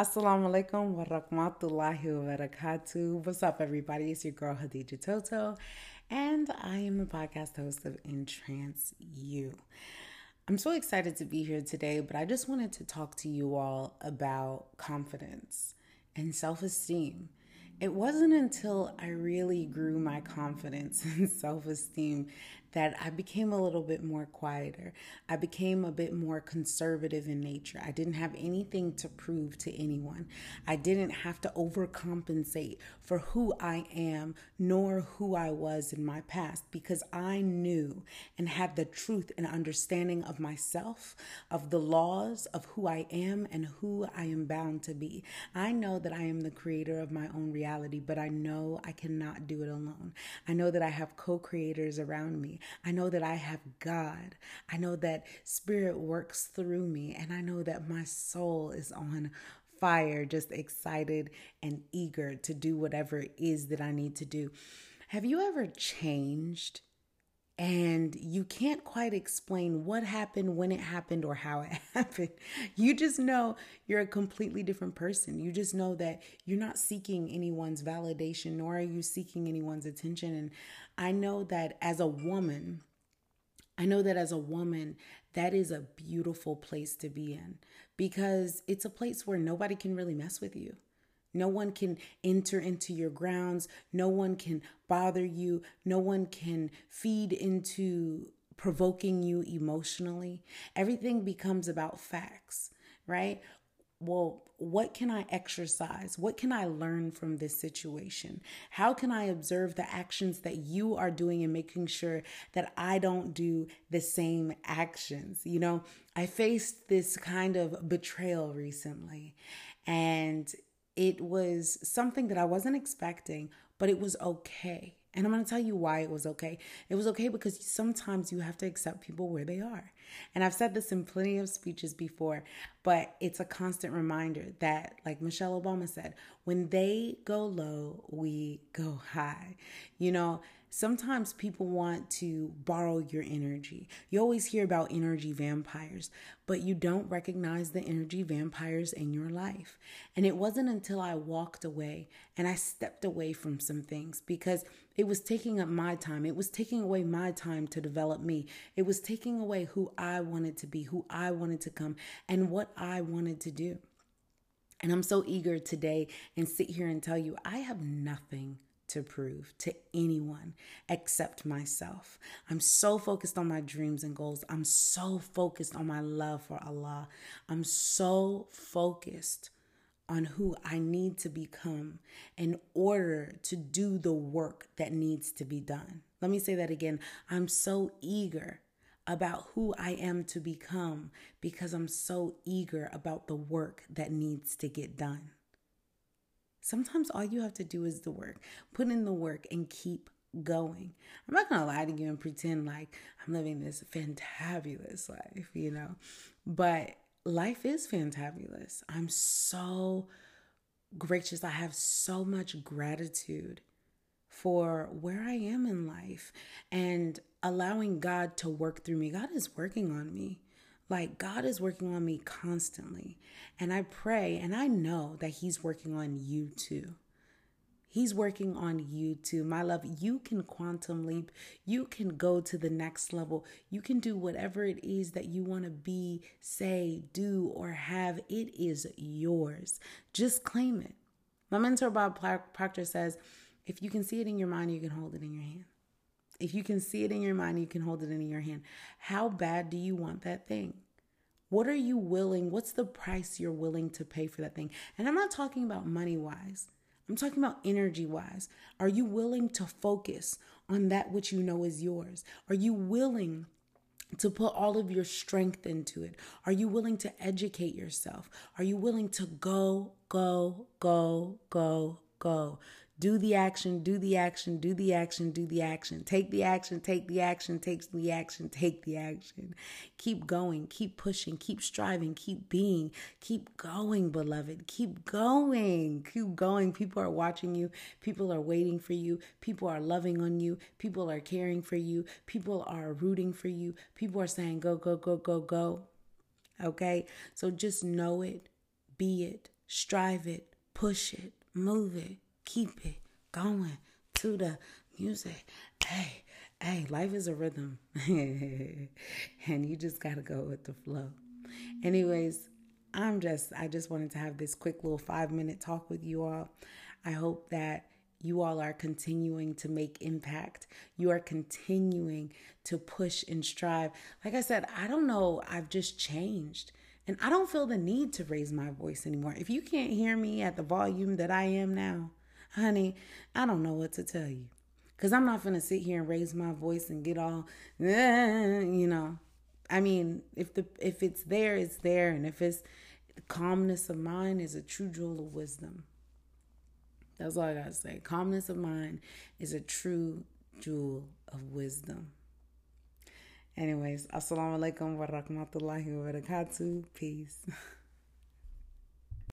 Assalamu alaikum wa rahmatullahi wa barakatuh. What's up, everybody? It's your girl Hadija Toto, and I am the podcast host of Entrance You. I'm so excited to be here today, but I just wanted to talk to you all about confidence and self esteem. It wasn't until I really grew my confidence and self esteem that I became a little bit more quieter. I became a bit more conservative in nature. I didn't have anything to prove to anyone. I didn't have to overcompensate for who I am nor who I was in my past because I knew and had the truth and understanding of myself, of the laws of who I am and who I am bound to be. I know that I am the creator of my own reality, but I know I cannot do it alone. I know that I have co creators around me. I know that I have God. I know that Spirit works through me. And I know that my soul is on fire, just excited and eager to do whatever it is that I need to do. Have you ever changed? And you can't quite explain what happened, when it happened, or how it happened. You just know you're a completely different person. You just know that you're not seeking anyone's validation, nor are you seeking anyone's attention. And I know that as a woman, I know that as a woman, that is a beautiful place to be in because it's a place where nobody can really mess with you. No one can enter into your grounds. No one can bother you. No one can feed into provoking you emotionally. Everything becomes about facts, right? Well, what can I exercise? What can I learn from this situation? How can I observe the actions that you are doing and making sure that I don't do the same actions? You know, I faced this kind of betrayal recently, and it was something that I wasn't expecting, but it was okay. And I'm going to tell you why it was okay. It was okay because sometimes you have to accept people where they are. And I've said this in plenty of speeches before, but it's a constant reminder that, like Michelle Obama said, when they go low, we go high. You know, sometimes people want to borrow your energy. You always hear about energy vampires, but you don't recognize the energy vampires in your life. And it wasn't until I walked away and I stepped away from some things because it was taking up my time. It was taking away my time to develop me. It was taking away who I wanted to be, who I wanted to come, and what I wanted to do. And I'm so eager today and sit here and tell you I have nothing to prove to anyone except myself. I'm so focused on my dreams and goals. I'm so focused on my love for Allah. I'm so focused on who I need to become in order to do the work that needs to be done. Let me say that again. I'm so eager about who I am to become because I'm so eager about the work that needs to get done. Sometimes all you have to do is the work. Put in the work and keep going. I'm not gonna lie to you and pretend like I'm living this fantabulous life, you know. But life is fantabulous. I'm so gracious. I have so much gratitude for where I am in life and allowing God to work through me. God is working on me. Like God is working on me constantly. And I pray and I know that He's working on you too. He's working on you too. My love, you can quantum leap. You can go to the next level. You can do whatever it is that you want to be, say, do, or have. It is yours. Just claim it. My mentor, Bob Proctor, says if you can see it in your mind, you can hold it in your hand. If you can see it in your mind, you can hold it in your hand. How bad do you want that thing? What are you willing? What's the price you're willing to pay for that thing? And I'm not talking about money wise. I'm talking about energy wise. Are you willing to focus on that which you know is yours? Are you willing to put all of your strength into it? Are you willing to educate yourself? Are you willing to go, go, go, go, go? Do the action, do the action, do the action, do the action. Take the action, take the action, take the action, take the action. Keep going, keep pushing, keep striving, keep being, keep going, beloved. Keep going, keep going. People are watching you, people are waiting for you, people are loving on you, people are caring for you, people are rooting for you, people are saying, go, go, go, go, go. Okay? So just know it, be it, strive it, push it, move it, keep it going to the music. Hey, hey, life is a rhythm. and you just got to go with the flow. Anyways, I'm just, I just wanted to have this quick little five minute talk with you all. I hope that you all are continuing to make impact. You are continuing to push and strive. Like I said, I don't know, I've just changed. And I don't feel the need to raise my voice anymore. If you can't hear me at the volume that I am now, honey, I don't know what to tell you. Because I'm not going to sit here and raise my voice and get all, you know. I mean, if the if it's there, it's there. And if it's the calmness of mind is a true jewel of wisdom. That's all I got to say. Calmness of mind is a true jewel of wisdom. Anyways, assalamu alaikum wa rahmatullahi wa barakatuh. Peace.